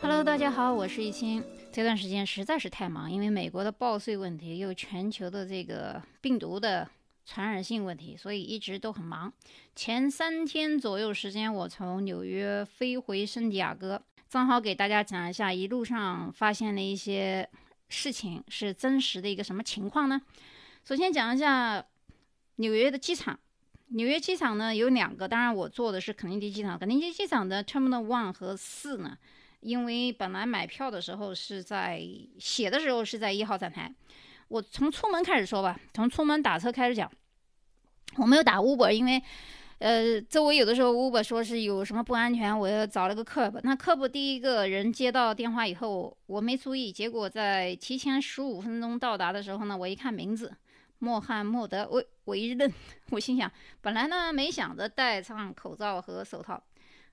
Hello，大家好，我是易清。这段时间实在是太忙，因为美国的报税问题，又全球的这个病毒的传染性问题，所以一直都很忙。前三天左右时间，我从纽约飞回圣地亚哥，正好给大家讲一下一路上发现的一些事情是真实的一个什么情况呢？首先讲一下纽约的机场。纽约机场呢有两个，当然我坐的是肯尼迪机场。肯尼迪机场的 Terminal One 和四呢，因为本来买票的时候是在写的时候是在一号站台。我从出门开始说吧，从出门打车开始讲。我没有打 Uber，因为呃周围有的时候 Uber 说是有什么不安全，我又找了个 Cub。那 Cub 第一个人接到电话以后，我没注意，结果在提前十五分钟到达的时候呢，我一看名字。莫汉默德，我我一愣，我心想，本来呢没想着戴上口罩和手套，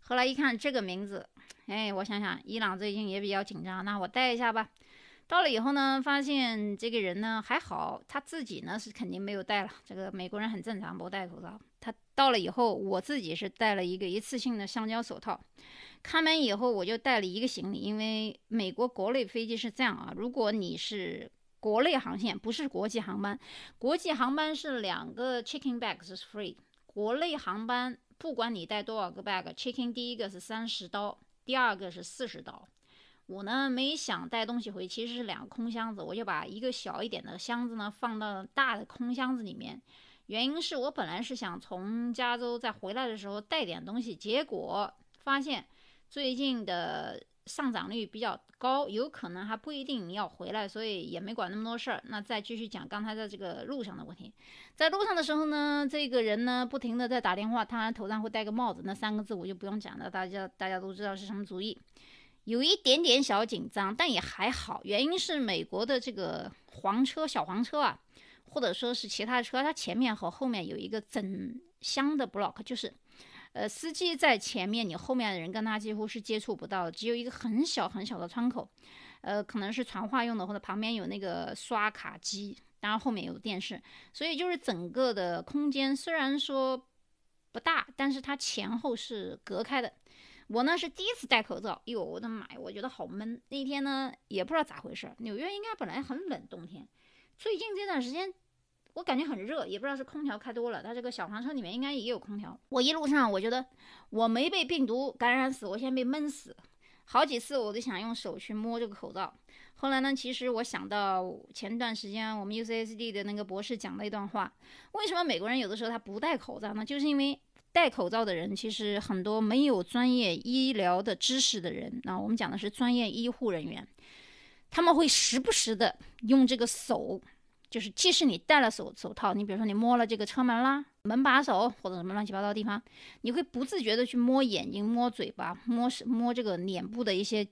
后来一看这个名字，哎，我想想，伊朗最近也比较紧张，那我戴一下吧。到了以后呢，发现这个人呢还好，他自己呢是肯定没有戴了。这个美国人很正常，不戴口罩。他到了以后，我自己是戴了一个一次性的橡胶手套。开门以后，我就带了一个行李，因为美国国内飞机是这样啊，如果你是。国内航线不是国际航班，国际航班是两个 checkingbags free。国内航班不管你带多少个 bag，check in 第一个是三十刀，第二个是四十刀。我呢没想带东西回，其实是两个空箱子，我就把一个小一点的箱子呢放到大的空箱子里面。原因是我本来是想从加州再回来的时候带点东西，结果发现最近的。上涨率比较高，有可能还不一定要回来，所以也没管那么多事儿。那再继续讲刚才在这个路上的问题，在路上的时候呢，这个人呢不停的在打电话，他头上会戴个帽子，那三个字我就不用讲了，大家大家都知道是什么主意，有一点点小紧张，但也还好，原因是美国的这个黄车小黄车啊，或者说是其他车，它前面和后面有一个整箱的 block，就是。呃，司机在前面，你后面的人跟他几乎是接触不到，只有一个很小很小的窗口，呃，可能是传话用的，或者旁边有那个刷卡机，当然后面有电视，所以就是整个的空间虽然说不大，但是它前后是隔开的。我呢是第一次戴口罩，哟，我的妈呀，我觉得好闷。那天呢也不知道咋回事，纽约应该本来很冷，冬天，最近这段时间。我感觉很热，也不知道是空调开多了。它这个小黄车里面应该也有空调。我一路上我觉得我没被病毒感染死，我先被闷死。好几次我都想用手去摸这个口罩。后来呢，其实我想到前段时间我们 UCSD 的那个博士讲了一段话：为什么美国人有的时候他不戴口罩呢？就是因为戴口罩的人其实很多没有专业医疗的知识的人。啊我们讲的是专业医护人员，他们会时不时的用这个手。就是，即使你戴了手手套，你比如说你摸了这个车门啦、门把手或者什么乱七八糟的地方，你会不自觉的去摸眼睛、摸嘴巴、摸是摸这个脸部的一些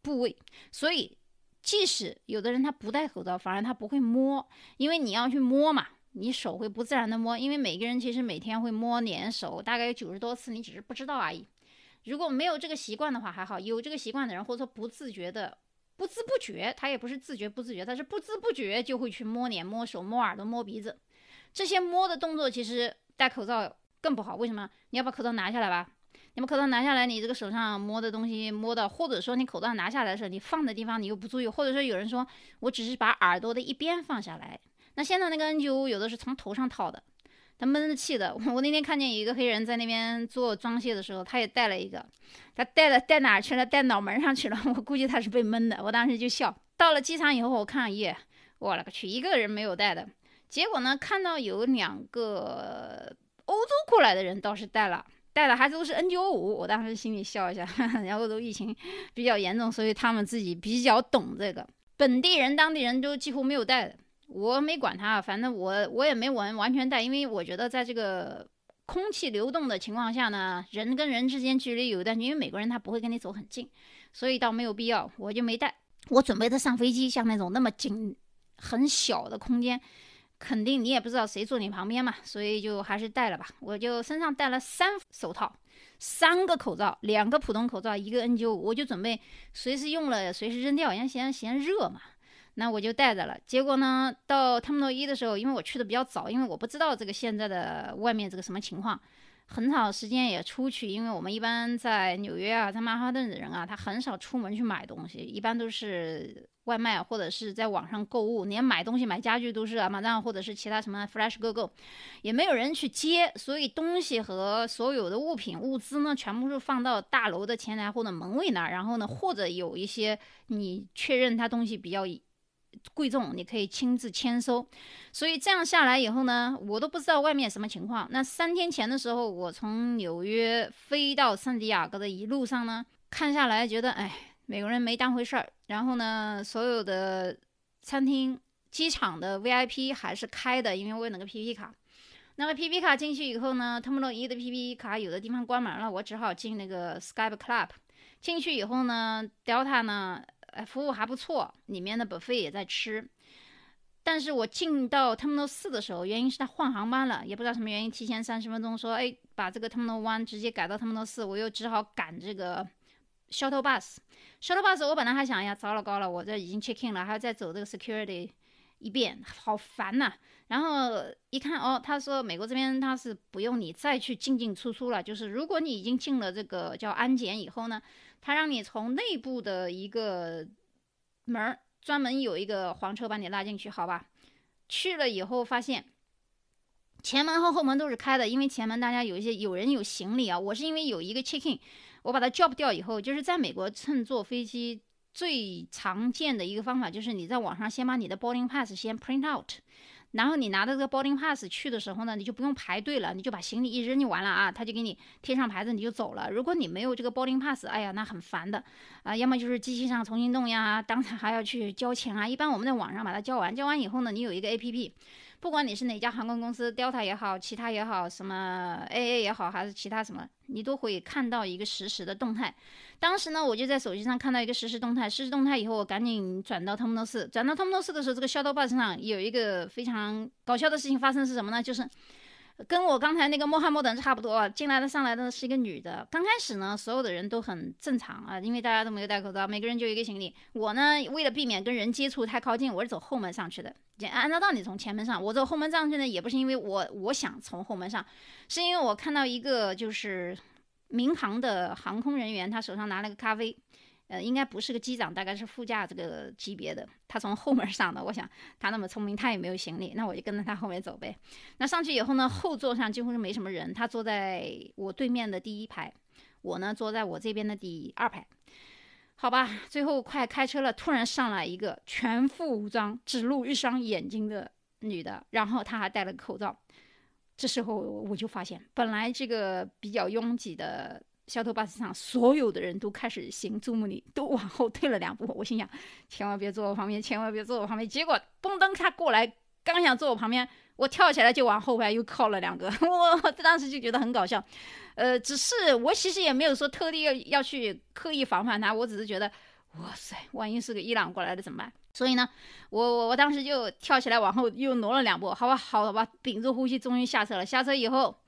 部位。所以，即使有的人他不戴口罩，反而他不会摸，因为你要去摸嘛，你手会不自然的摸。因为每个人其实每天会摸脸、手，大概有九十多次，你只是不知道而已。如果没有这个习惯的话还好，有这个习惯的人或者说不自觉的。不知不觉，他也不是自觉不自觉，他是不知不觉就会去摸脸、摸手、摸耳朵、摸鼻子。这些摸的动作其实戴口罩更不好。为什么？你要把口罩拿下来吧。你把口罩拿下来，你这个手上摸的东西摸到，或者说你口罩拿下来的时候，你放的地方你又不注意，或者说有人说我只是把耳朵的一边放下来，那现在那个 N95 有的是从头上套的。他闷着气的，我那天看见有一个黑人在那边做装卸的时候，他也带了一个，他带了带哪去了？带脑门上去了。我估计他是被闷的。我当时就笑。到了机场以后，我看耶，我勒个去，一个人没有带的。结果呢，看到有两个欧洲过来的人倒是带了，带的还都是 N95。我当时心里笑一下，然后都疫情比较严重，所以他们自己比较懂这个，本地人、当地人都几乎没有带的。我没管他，反正我我也没完完全戴，因为我觉得在这个空气流动的情况下呢，人跟人之间距离有一段，因为美国人他不会跟你走很近，所以倒没有必要，我就没戴。我准备的上飞机，像那种那么紧、很小的空间，肯定你也不知道谁坐你旁边嘛，所以就还是戴了吧。我就身上戴了三手套，三个口罩，两个普通口罩，一个 N95，我就准备随时用了随时扔掉，因为嫌嫌热嘛。那我就带着了，结果呢，到 Terminal 一的时候，因为我去的比较早，因为我不知道这个现在的外面这个什么情况，很少时间也出去，因为我们一般在纽约啊，在曼哈顿的人啊，他很少出门去买东西，一般都是外卖或者是在网上购物，连买东西买家具都是啊，马上或者是其他什么 Flash Go Go，也没有人去接，所以东西和所有的物品物资呢，全部是放到大楼的前台或者门卫那儿，然后呢，或者有一些你确认他东西比较。贵重，你可以亲自签收。所以这样下来以后呢，我都不知道外面什么情况。那三天前的时候，我从纽约飞到圣地亚哥的一路上呢，看下来觉得，哎，美国人没当回事儿。然后呢，所有的餐厅、机场的 VIP 还是开的，因为我有那个 PP 卡。那个 PP 卡进去以后呢，Terminal 一的 PP 卡有的地方关门了，我只好进那个 Skype Club。进去以后呢，Delta 呢。哎，服务还不错，里面的 buffet 也在吃。但是我进到 Terminal 四的时候，原因是他换航班了，也不知道什么原因，提前三十分钟说，哎，把这个 Terminal One 直接改到 Terminal 四，我又只好赶这个 shuttle bus。shuttle bus 我本来还想呀，糟了糕了，我这已经 check in 了，还要再走这个 security 一遍，好烦呐。然后一看，哦，他说美国这边他是不用你再去进进出出了，就是如果你已经进了这个叫安检以后呢。他让你从内部的一个门儿，专门有一个黄车把你拉进去，好吧？去了以后发现，前门和后门都是开的，因为前门大家有一些有人有行李啊。我是因为有一个 check in，我把它 job 掉以后，就是在美国乘坐飞机最常见的一个方法，就是你在网上先把你的 boarding pass 先 print out。然后你拿着这个 boarding pass 去的时候呢，你就不用排队了，你就把行李一扔就完了啊，他就给你贴上牌子，你就走了。如果你没有这个 boarding pass，哎呀，那很烦的啊，要么就是机器上重新弄呀，当然还要去交钱啊。一般我们在网上把它交完，交完以后呢，你有一个 A P P。不管你是哪家航空公司，Delta 也好，其他也好，什么 AA 也好，还是其他什么，你都会看到一个实时的动态。当时呢，我就在手机上看到一个实时动态，实时动态以后，我赶紧转到 Terminal 四，转到 Terminal 四的时候，这个 Shuttle Bus 上有一个非常搞笑的事情发生是什么呢？就是。跟我刚才那个穆罕默德差不多，进来的上来的是一个女的。刚开始呢，所有的人都很正常啊，因为大家都没有戴口罩，每个人就一个行李。我呢，为了避免跟人接触太靠近，我是走后门上去的。按照道理从前门上，我走后门上去呢，也不是因为我我想从后门上，是因为我看到一个就是民航的航空人员，他手上拿了个咖啡。呃，应该不是个机长，大概是副驾这个级别的。他从后门上的，我想他那么聪明，他也没有行李，那我就跟着他后面走呗。那上去以后呢，后座上几乎是没什么人，他坐在我对面的第一排，我呢坐在我这边的第二排。好吧，最后快开车了，突然上来一个全副武装、只露一双眼睛的女的，然后她还戴了个口罩。这时候我就发现，本来这个比较拥挤的。小头巴士上，所有的人都开始行注目礼，都往后退了两步。我心想，千万别坐我旁边，千万别坐我旁边。结果，嘣噔，他过来，刚想坐我旁边，我跳起来就往后排又靠了两个。我当时就觉得很搞笑。呃，只是我其实也没有说特地要要去刻意防范他，我只是觉得，哇塞，万一是个伊朗过来的怎么办？所以呢，我我我当时就跳起来往后又挪了两步。好吧，好吧，屏住呼吸，终于下车了。下车以后。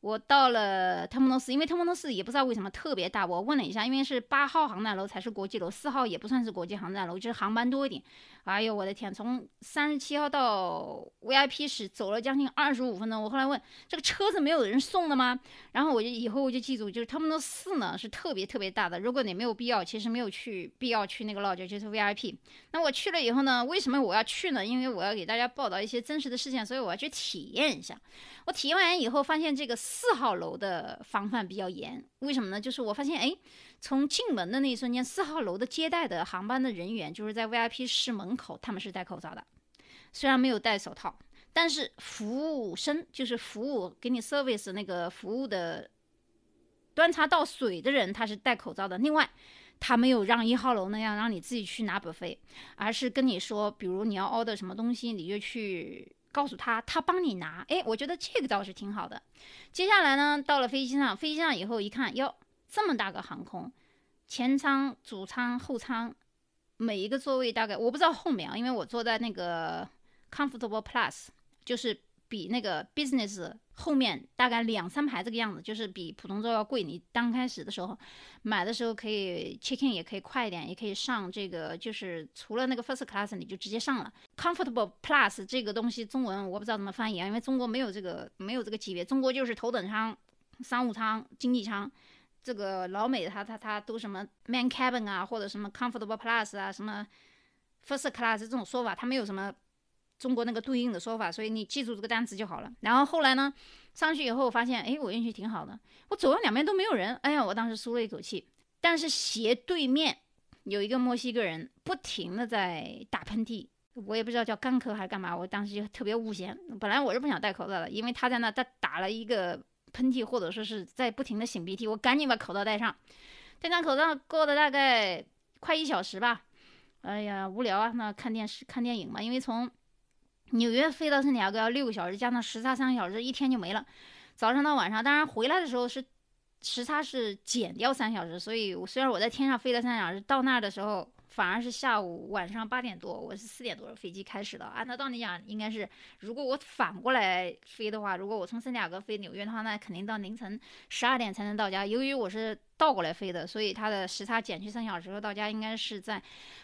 我到了特蒙诺斯，因为特蒙诺斯也不知道为什么特别大。我问了一下，因为是八号航站楼才是国际楼，四号也不算是国际航站楼，就是航班多一点。哎呦我的天，从三十七号到 VIP 室走了将近二十五分钟。我后来问这个车子没有人送的吗？然后我就以后我就记住，就是特蒙诺斯呢是特别特别大的。如果你没有必要，其实没有去必要去那个落脚就是 VIP。那我去了以后呢，为什么我要去呢？因为我要给大家报道一些真实的事件，所以我要去体验一下。我体验完以后发现这个。四号楼的防范比较严，为什么呢？就是我发现，哎，从进门的那一瞬间，四号楼的接待的航班的人员，就是在 VIP 室门口，他们是戴口罩的，虽然没有戴手套，但是服务生就是服务给你 service 那个服务的端茶倒水的人，他是戴口罩的。另外，他没有让一号楼那样让你自己去拿 buffet，而是跟你说，比如你要 order 什么东西，你就去。告诉他，他帮你拿。哎，我觉得这个倒是挺好的。接下来呢，到了飞机上，飞机上以后一看，哟，这么大个航空，前舱、主舱、后舱，每一个座位大概我不知道后面啊，因为我坐在那个 Comfortable Plus，就是比那个 Business。后面大概两三排这个样子，就是比普通座要贵。你刚开始的时候买的时候可以 check in，也可以快一点，也可以上这个，就是除了那个 first class，你就直接上了 comfortable plus 这个东西，中文我不知道怎么翻译啊，因为中国没有这个没有这个级别，中国就是头等舱商务舱、经济舱。这个老美他他他都什么 man cabin 啊，或者什么 comfortable plus 啊，什么 first class 这种说法，他没有什么中国那个对应的说法，所以你记住这个单词就好了。然后后来呢，上去以后发现，哎，我运气挺好的，我走到两边都没有人，哎呀，我当时舒了一口气。但是斜对面有一个墨西哥人，不停的在打喷嚏，我也不知道叫干咳还是干嘛，我当时就特别无闲。本来我是不想戴口罩的，因为他在那他打了一个。喷嚏或者说是在不停的擤鼻涕，我赶紧把口罩戴上。戴上口罩过了大概快一小时吧，哎呀无聊啊，那看电视看电影嘛。因为从纽约飞到圣地亚哥要六个小时，加上时差三个小时，一天就没了。早上到晚上，当然回来的时候是时差是减掉三小时，所以虽然我在天上飞了三小时，到那儿的时候。反而是下午晚上八点多，我是四点多飞机开始的。按照道理讲，应该是如果我反过来飞的话，如果我从圣地亚哥飞纽约的话，那肯定到凌晨十二点才能到家。由于我是倒过来飞的，所以它的时差减去三小时后到家应该是在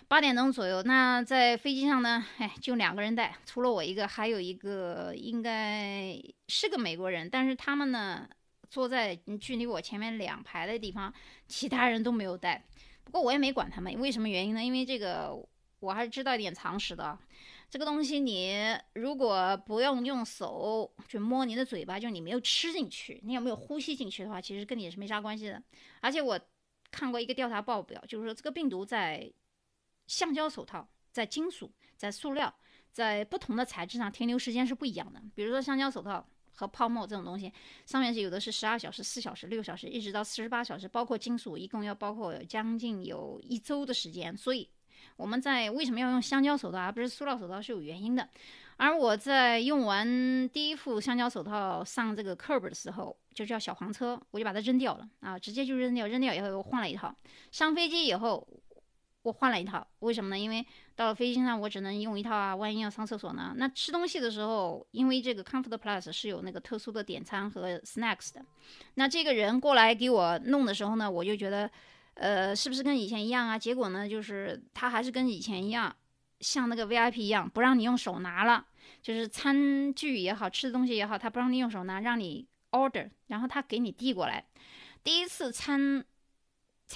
八点钟左右。那在飞机上呢，哎，就两个人带，除了我一个，还有一个应该是个美国人，但是他们呢坐在距离我前面两排的地方，其他人都没有带。不过我也没管他们，为什么原因呢？因为这个我还是知道一点常识的。这个东西你如果不用用手去摸你的嘴巴，就你没有吃进去，你有没有呼吸进去的话，其实跟你是没啥关系的。而且我看过一个调查报表，就是说这个病毒在橡胶手套、在金属、在塑料、在不同的材质上停留时间是不一样的。比如说橡胶手套。和泡沫这种东西，上面是有的是十二小时、四小时、六小时，一直到四十八小时，包括金属，一共要包括将近有一周的时间。所以我们在为什么要用橡胶手套而不是塑料手套是有原因的。而我在用完第一副橡胶手套上这个 curb 的时候，就叫小黄车，我就把它扔掉了啊，直接就扔掉，扔掉以后又换了一套。上飞机以后。我换了一套，为什么呢？因为到了飞机上我只能用一套啊，万一要上厕所呢？那吃东西的时候，因为这个 Comfort Plus 是有那个特殊的点餐和 Snacks 的，那这个人过来给我弄的时候呢，我就觉得，呃，是不是跟以前一样啊？结果呢，就是他还是跟以前一样，像那个 VIP 一样，不让你用手拿了，就是餐具也好吃的东西也好，他不让你用手拿，让你 order，然后他给你递过来。第一次餐。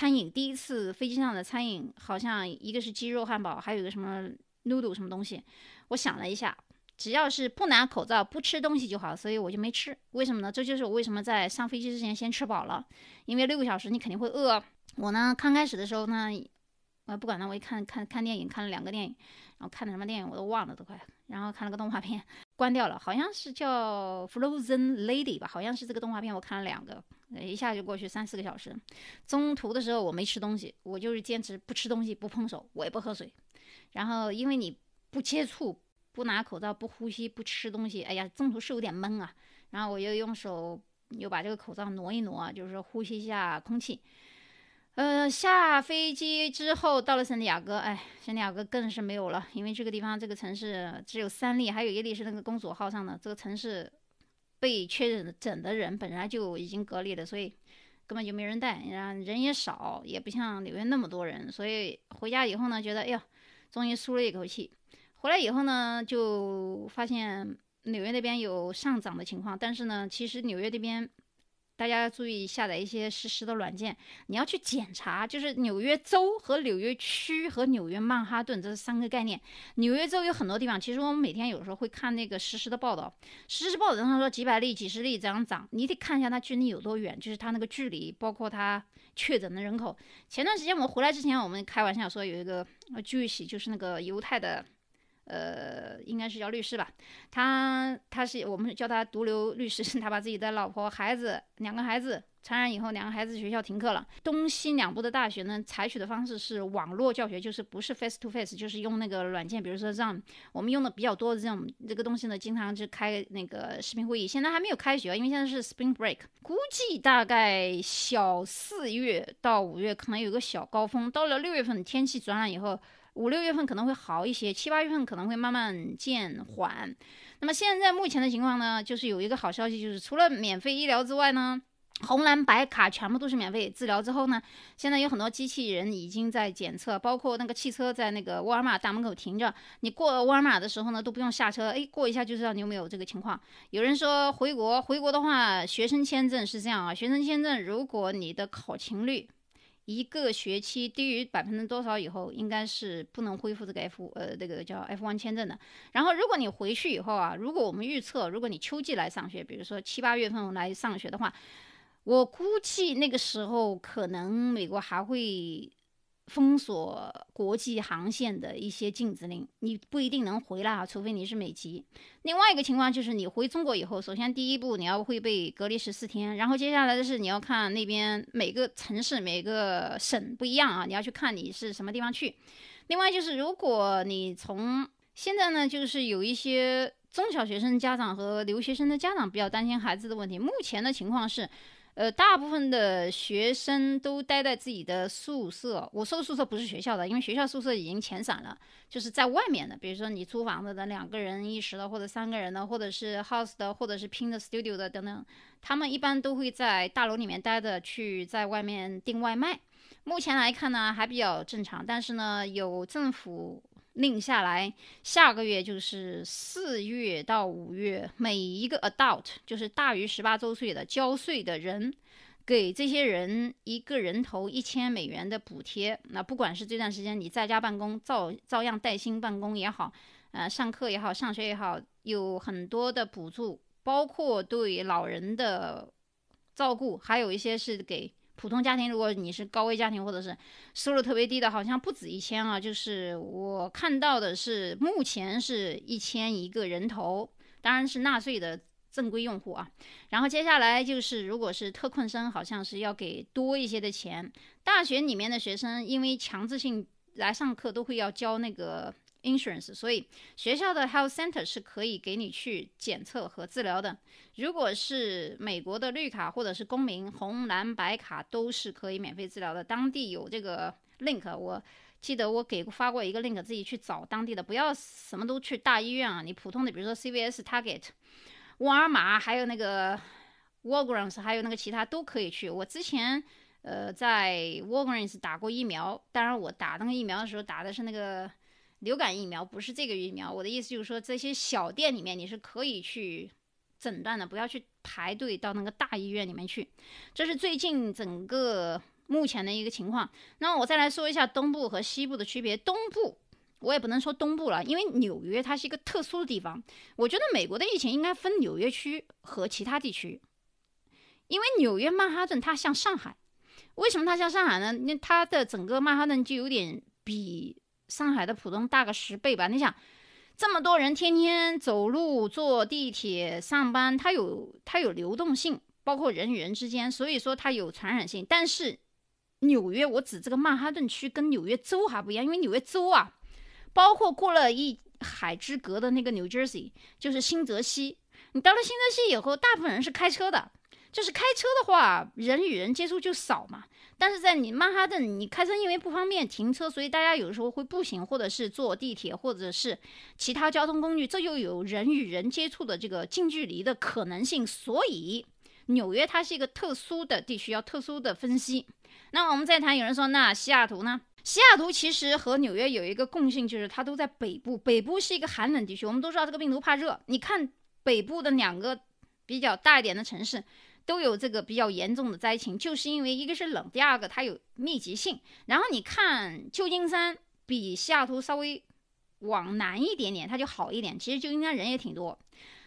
餐饮第一次飞机上的餐饮，好像一个是鸡肉汉堡，还有一个什么 noodle 什么东西。我想了一下，只要是不拿口罩、不吃东西就好，所以我就没吃。为什么呢？这就是我为什么在上飞机之前先吃饱了，因为六个小时你肯定会饿。我呢，刚开始的时候呢，我不管了，我一看看看电影，看了两个电影，然后看的什么电影我都忘了都快。然后看了个动画片，关掉了，好像是叫 Frozen Lady 吧，好像是这个动画片，我看了两个。一下就过去三四个小时，中途的时候我没吃东西，我就是坚持不吃东西、不碰手，我也不喝水。然后因为你不接触、不拿口罩、不呼吸、不吃东西，哎呀，中途是有点闷啊。然后我又用手又把这个口罩挪一挪，就是呼吸一下空气。呃，下飞机之后到了圣地亚哥，哎，圣地亚哥更是没有了，因为这个地方这个城市只有三例，还有一例是那个公主号上的这个城市。被确诊诊的人本来就已经隔离了，所以根本就没人带，然后人也少，也不像纽约那么多人，所以回家以后呢，觉得哎呀，终于舒了一口气。回来以后呢，就发现纽约那边有上涨的情况，但是呢，其实纽约这边。大家要注意下载一些实时的软件，你要去检查，就是纽约州和纽约区和纽约曼哈顿这是三个概念。纽约州有很多地方，其实我们每天有时候会看那个实时的报道，实时报道上说几百例、几十例这样涨，你得看一下它距离有多远，就是它那个距离，包括它确诊的人口。前段时间我们回来之前，我们开玩笑说有一个呃聚喜，就是那个犹太的。呃，应该是叫律师吧，他他是我们叫他毒瘤律师，他把自己的老婆、孩子两个孩子传染以后，两个孩子学校停课了。东西两部的大学呢，采取的方式是网络教学，就是不是 face to face，就是用那个软件，比如说让我们用的比较多的这种这个东西呢，经常就开那个视频会议。现在还没有开学，因为现在是 spring break，估计大概小四月到五月可能有个小高峰，到了六月份天气转暖以后。五六月份可能会好一些，七八月份可能会慢慢渐缓。那么现在目前的情况呢，就是有一个好消息，就是除了免费医疗之外呢，红蓝白卡全部都是免费治疗之后呢，现在有很多机器人已经在检测，包括那个汽车在那个沃尔玛大门口停着，你过沃尔玛的时候呢都不用下车，哎，过一下就知道你有没有这个情况。有人说回国，回国的话，学生签证是这样啊，学生签证如果你的考勤率一个学期低于百分之多少以后，应该是不能恢复这个 F 呃这个叫 F1 签证的。然后如果你回去以后啊，如果我们预测，如果你秋季来上学，比如说七八月份来上学的话。我估计那个时候可能美国还会封锁国际航线的一些禁止令，你不一定能回来啊，除非你是美籍。另外一个情况就是你回中国以后，首先第一步你要会被隔离十四天，然后接下来的是你要看那边每个城市每个省不一样啊，你要去看你是什么地方去。另外就是如果你从现在呢，就是有一些中小学生家长和留学生的家长比较担心孩子的问题，目前的情况是。呃，大部分的学生都待在自己的宿舍。我说的宿舍不是学校的，因为学校宿舍已经遣散了，就是在外面的。比如说你租房子的，两个人一室的，或者三个人的，或者是 house 的，或者是拼的 studio 的等等，他们一般都会在大楼里面待着，去在外面订外卖。目前来看呢，还比较正常，但是呢，有政府。令下来，下个月就是四月到五月，每一个 adult 就是大于十八周岁的交税的人，给这些人一个人头一千美元的补贴。那不管是这段时间你在家办公，照照样带薪办公也好，呃，上课也好，上学也好，有很多的补助，包括对老人的照顾，还有一些是给。普通家庭，如果你是高危家庭或者是收入特别低的，好像不止一千啊。就是我看到的是，目前是一千一个人头，当然是纳税的正规用户啊。然后接下来就是，如果是特困生，好像是要给多一些的钱。大学里面的学生，因为强制性来上课，都会要交那个。insurance，所以学校的 health center 是可以给你去检测和治疗的。如果是美国的绿卡或者是公民，红蓝白卡都是可以免费治疗的。当地有这个 link，我记得我给发过一个 link，自己去找当地的，不要什么都去大医院啊。你普通的，比如说 CVS、Target、沃尔玛，还有那个 Walgreens，还有那个其他都可以去。我之前呃在 Walgreens 打过疫苗，当然我打那个疫苗的时候打的是那个。流感疫苗不是这个疫苗，我的意思就是说，这些小店里面你是可以去诊断的，不要去排队到那个大医院里面去。这是最近整个目前的一个情况。那我再来说一下东部和西部的区别。东部我也不能说东部了，因为纽约它是一个特殊的地方。我觉得美国的疫情应该分纽约区和其他地区，因为纽约曼哈顿它像上海，为什么它像上海呢？那它的整个曼哈顿就有点比。上海的浦东大个十倍吧？你想，这么多人天天走路、坐地铁上班，它有它有流动性，包括人与人之间，所以说它有传染性。但是纽约，我指这个曼哈顿区跟纽约州还不一样，因为纽约州啊，包括过了一海之隔的那个 New Jersey，就是新泽西。你到了新泽西以后，大部分人是开车的，就是开车的话，人与人接触就少嘛。但是在你曼哈顿，你开车因为不方便停车，所以大家有时候会步行，或者是坐地铁，或者是其他交通工具，这就有人与人接触的这个近距离的可能性。所以纽约它是一个特殊的地区，要特殊的分析。那我们再谈，有人说那西雅图呢？西雅图其实和纽约有一个共性，就是它都在北部，北部是一个寒冷地区。我们都知道这个病毒怕热，你看北部的两个比较大一点的城市。都有这个比较严重的灾情，就是因为一个是冷，第二个它有密集性。然后你看旧金山比西雅图稍微往南一点点，它就好一点。其实旧金山人也挺多。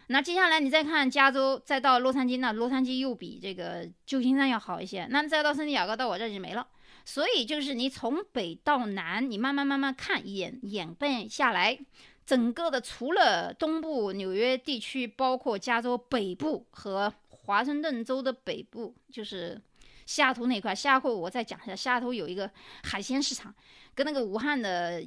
那接下来你再看加州，再到洛杉矶，那洛杉矶又比这个旧金山要好一些。那再到圣地亚哥，到我这就没了。所以就是你从北到南，你慢慢慢慢看演演变下来，整个的除了东部纽约地区，包括加州北部和。华盛顿州的北部就是西雅图那块，西雅图我再讲一下，西雅图有一个海鲜市场，跟那个武汉的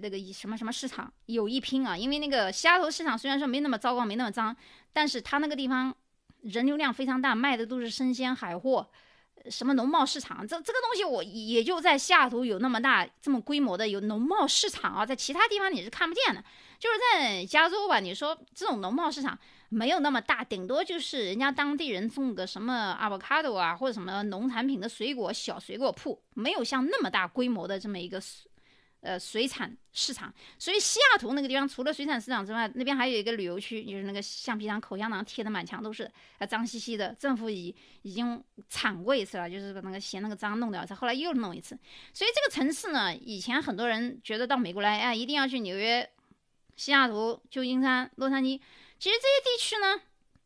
那个什么什么市场有一拼啊。因为那个西雅图市场虽然说没那么糟糕，没那么脏，但是它那个地方人流量非常大，卖的都是生鲜海货，什么农贸市场，这这个东西我也就在西雅图有那么大这么规模的有农贸市场啊，在其他地方你是看不见的。就是在加州吧，你说这种农贸市场。没有那么大，顶多就是人家当地人种个什么 avocado 啊，或者什么农产品的水果小水果铺，没有像那么大规模的这么一个。呃，水产市场，所以西雅图那个地方除了水产市场之外，那边还有一个旅游区，就是那个橡皮糖、口香糖贴的满墙都是，啊，脏兮兮的。政府已已经铲过一次了，就是把那个嫌那个脏弄掉，再后来又弄一次。所以这个城市呢，以前很多人觉得到美国来，哎，一定要去纽约、西雅图、旧金山、洛杉矶。其实这些地区呢。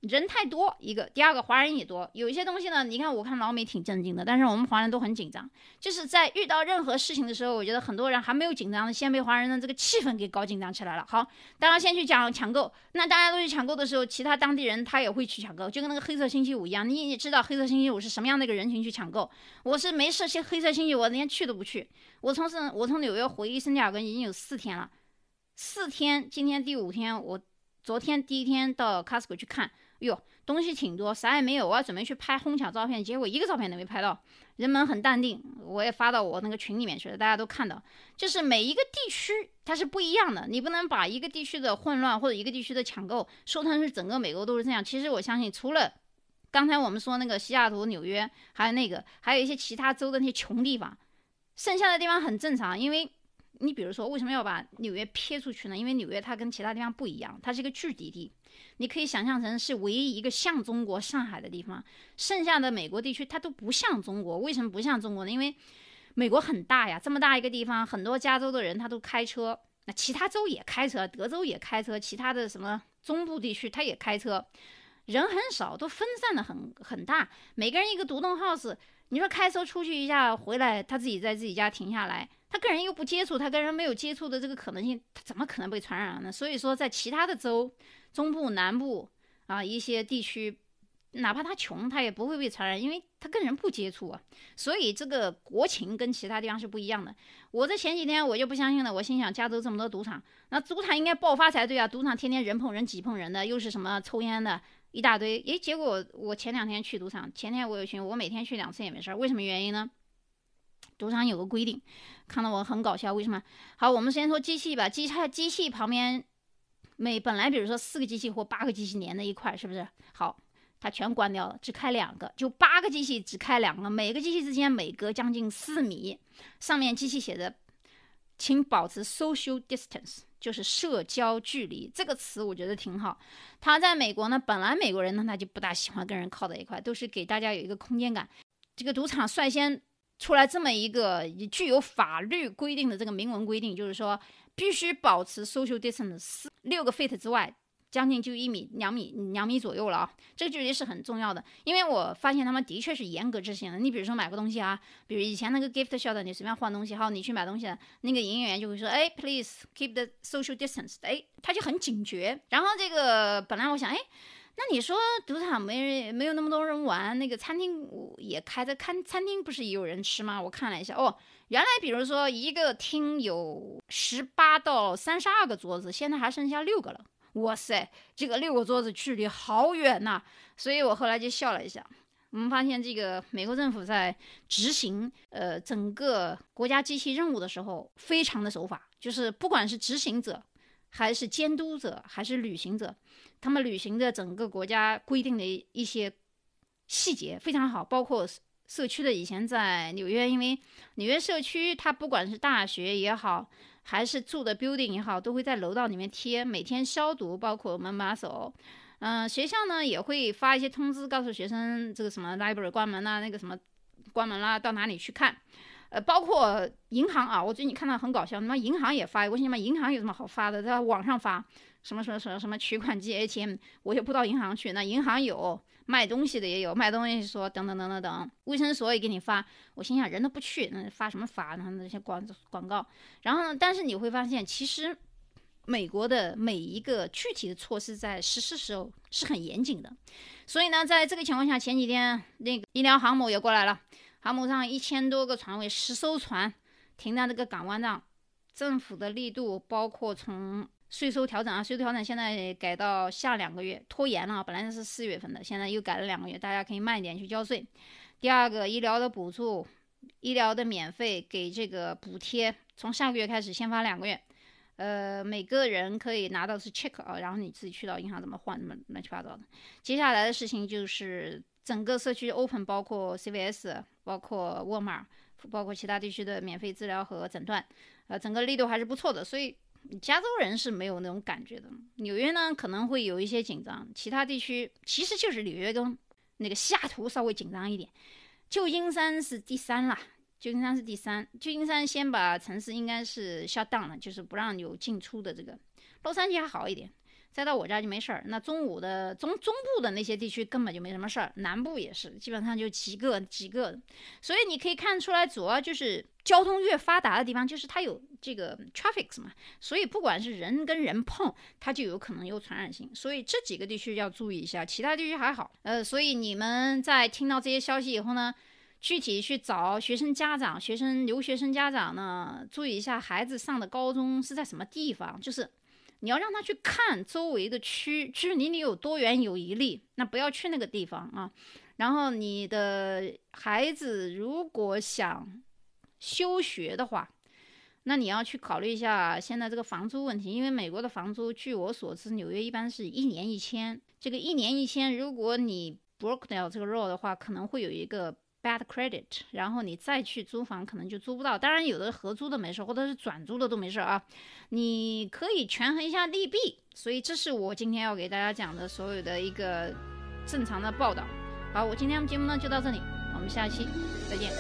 人太多，一个，第二个华人也多，有一些东西呢，你看，我看老美挺镇静的，但是我们华人都很紧张，就是在遇到任何事情的时候，我觉得很多人还没有紧张的，先被华人的这个气氛给搞紧张起来了。好，大家先去讲抢购，那大家都去抢购的时候，其他当地人他也会去抢购，就跟那个黑色星期五一样，你也知道黑色星期五是什么样的一个人群去抢购。我是没事，去黑色星期五我连去都不去。我从是，我从纽约回圣地亚哥已经有四天了，四天，今天第五天，我昨天第一天到 Costco 去看，哟。东西挺多，啥也没有。我要准备去拍哄抢照片，结果一个照片都没拍到。人们很淡定，我也发到我那个群里面去了，大家都看到。就是每一个地区它是不一样的，你不能把一个地区的混乱或者一个地区的抢购说成是整个美国都是这样。其实我相信，除了刚才我们说那个西雅图、纽约，还有那个，还有一些其他州的那些穷地方，剩下的地方很正常，因为。你比如说，为什么要把纽约撇出去呢？因为纽约它跟其他地方不一样，它是一个聚集地。你可以想象成是唯一一个像中国上海的地方，剩下的美国地区它都不像中国。为什么不像中国呢？因为美国很大呀，这么大一个地方，很多加州的人他都开车，那其他州也开车，德州也开车，其他的什么中部地区他也开车，人很少，都分散的很很大，每个人一个独栋 house。你说开车出去一下回来，他自己在自己家停下来。他跟人又不接触，他跟人没有接触的这个可能性，他怎么可能被传染呢？所以说，在其他的州，中部、南部啊一些地区，哪怕他穷，他也不会被传染，因为他跟人不接触啊。所以这个国情跟其他地方是不一样的。我这前几天我就不相信了，我心想，加州这么多赌场，那赌场应该爆发才对啊！赌场天天人碰人挤碰人的，又是什么抽烟的一大堆，诶，结果我前两天去赌场，前天我有去，我每天去两次也没事儿，为什么原因呢？赌场有个规定，看到我很搞笑。为什么？好，我们先说机器吧。机器机器旁边每本来比如说四个机器或八个机器连在一块，是不是？好，它全关掉了，只开两个，就八个机器只开两个，每个机器之间每隔将近四米。上面机器写着，请保持 social distance，就是社交距离。这个词我觉得挺好。他在美国呢，本来美国人呢他就不大喜欢跟人靠在一块，都是给大家有一个空间感。这个赌场率先。出来这么一个具有法律规定的这个明文规定，就是说必须保持 social distance 四六个 feet 之外，将近就一米两米两米左右了啊。这个距离是很重要的，因为我发现他们的确是严格执行的。你比如说买个东西啊，比如以前那个 gift shop 你随便换东西，好，你去买东西，那个营业员就会说，哎，please keep the social distance，哎，他就很警觉。然后这个本来我想，哎。那你说赌场没人没有那么多人玩，那个餐厅也开着，看餐厅不是也有人吃吗？我看了一下，哦，原来比如说一个厅有十八到三十二个桌子，现在还剩下六个了。哇塞，这个六个桌子距离好远呐！所以我后来就笑了一下。我们发现这个美国政府在执行呃整个国家机器任务的时候，非常的守法，就是不管是执行者。还是监督者，还是旅行者，他们履行的整个国家规定的一些细节非常好，包括社区的。以前在纽约，因为纽约社区，它不管是大学也好，还是住的 building 也好，都会在楼道里面贴每天消毒，包括门把手。嗯，学校呢也会发一些通知，告诉学生这个什么 library 关门啦，那个什么关门啦，到哪里去看。呃，包括银行啊，我最近看到很搞笑，他妈银行也发，我心想，银行有什么好发的，在网上发什么什么什么什么取款机 ATM，我也不到银行去，那银行有卖东西的也有，卖东西说等等等等等，卫生所也给你发，我心想人都不去，那发什么发呢？那些广广告，然后呢，但是你会发现，其实美国的每一个具体的措施在实施时候是很严谨的，所以呢，在这个情况下，前几天那个医疗航母也过来了。航母上一千多个船位，十艘船停在这个港湾上。政府的力度包括从税收调整啊，税收调整现在改到下两个月，拖延了，本来是四月份的，现在又改了两个月，大家可以慢一点去交税。第二个，医疗的补助，医疗的免费给这个补贴，从下个月开始先发两个月。呃，每个人可以拿到是 check 啊，然后你自己去到银行怎么换，怎么乱七八糟的。接下来的事情就是整个社区 open，包括 CVS，包括沃尔玛，包括其他地区的免费治疗和诊断，呃，整个力度还是不错的。所以加州人是没有那种感觉的。纽约呢可能会有一些紧张，其他地区其实就是纽约跟那个西雅图稍微紧张一点。旧金山是第三啦。旧金山是第三，旧金山先把城市应该是 shut down 了，就是不让有进出的这个。洛杉矶还好一点，再到我家就没事儿。那中午的中中部的那些地区根本就没什么事儿，南部也是，基本上就几个几个。所以你可以看出来，主要就是交通越发达的地方，就是它有这个 traffics 嘛，所以不管是人跟人碰，它就有可能有传染性。所以这几个地区要注意一下，其他地区还好。呃，所以你们在听到这些消息以后呢？具体去找学生家长、学生留学生家长呢，注意一下孩子上的高中是在什么地方，就是你要让他去看周围的区，距离你有多远有一例，那不要去那个地方啊。然后你的孩子如果想休学的话，那你要去考虑一下现在这个房租问题，因为美国的房租，据我所知，纽约一般是一年一千，这个一年一千，如果你 broke 掉这个 rule 的话，可能会有一个。Bad credit，然后你再去租房可能就租不到。当然有的合租的没事，或者是转租的都没事啊。你可以权衡一下利弊。所以这是我今天要给大家讲的所有的一个正常的报道。好，我今天的节目呢就到这里，我们下期再见。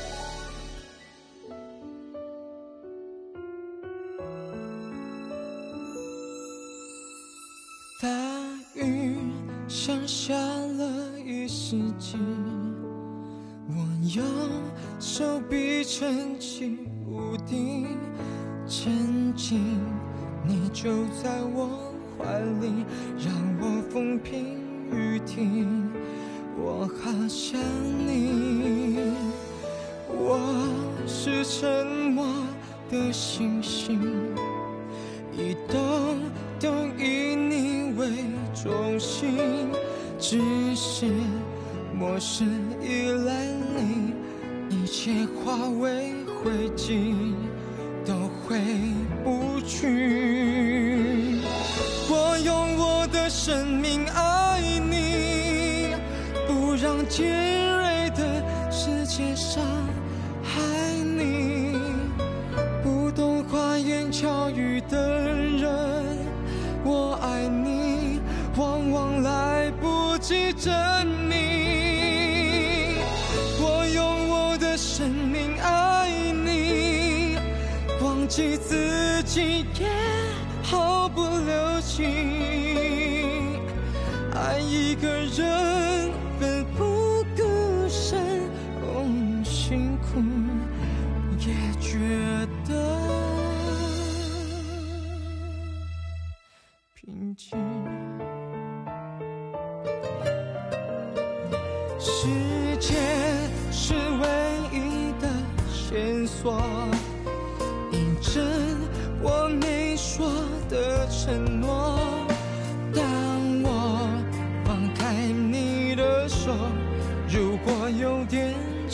大雨像下了一世纪。用手臂撑起屋顶，前进，你就在我怀里，让我风平雨停。我好想你，我是沉默的星星，一动都以你为中心，只是。陌生依赖，也化为灰烬，都回不去。我用我的生命爱你，不让结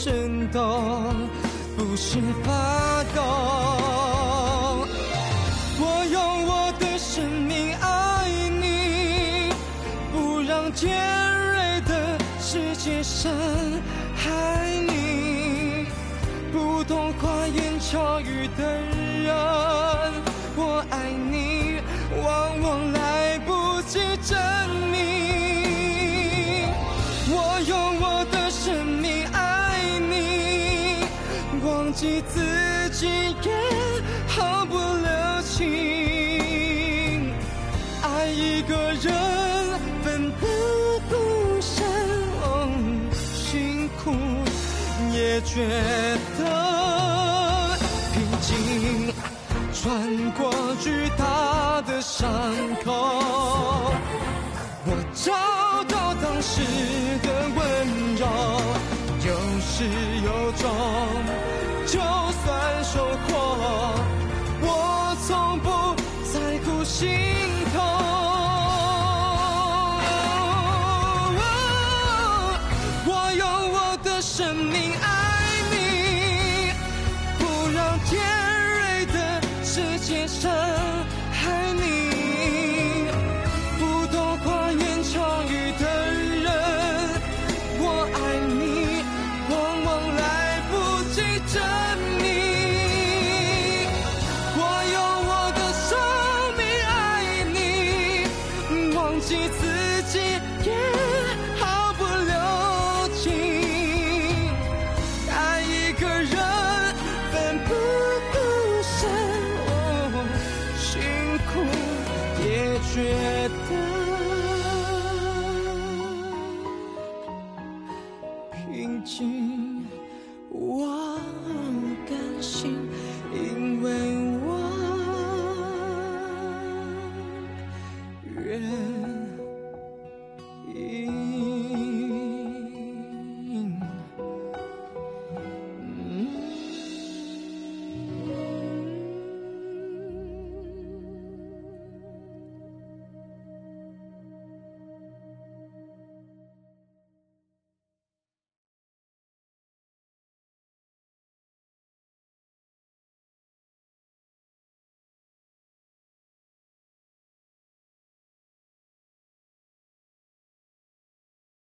震动，不是发抖。我用我的生命爱你，不让尖锐的世界伤害你，不懂花言巧语的人。我爱你，往往来不及证觉得平静。穿过巨大的伤口，我找到当时的温柔，有始有终，就算受过，我从不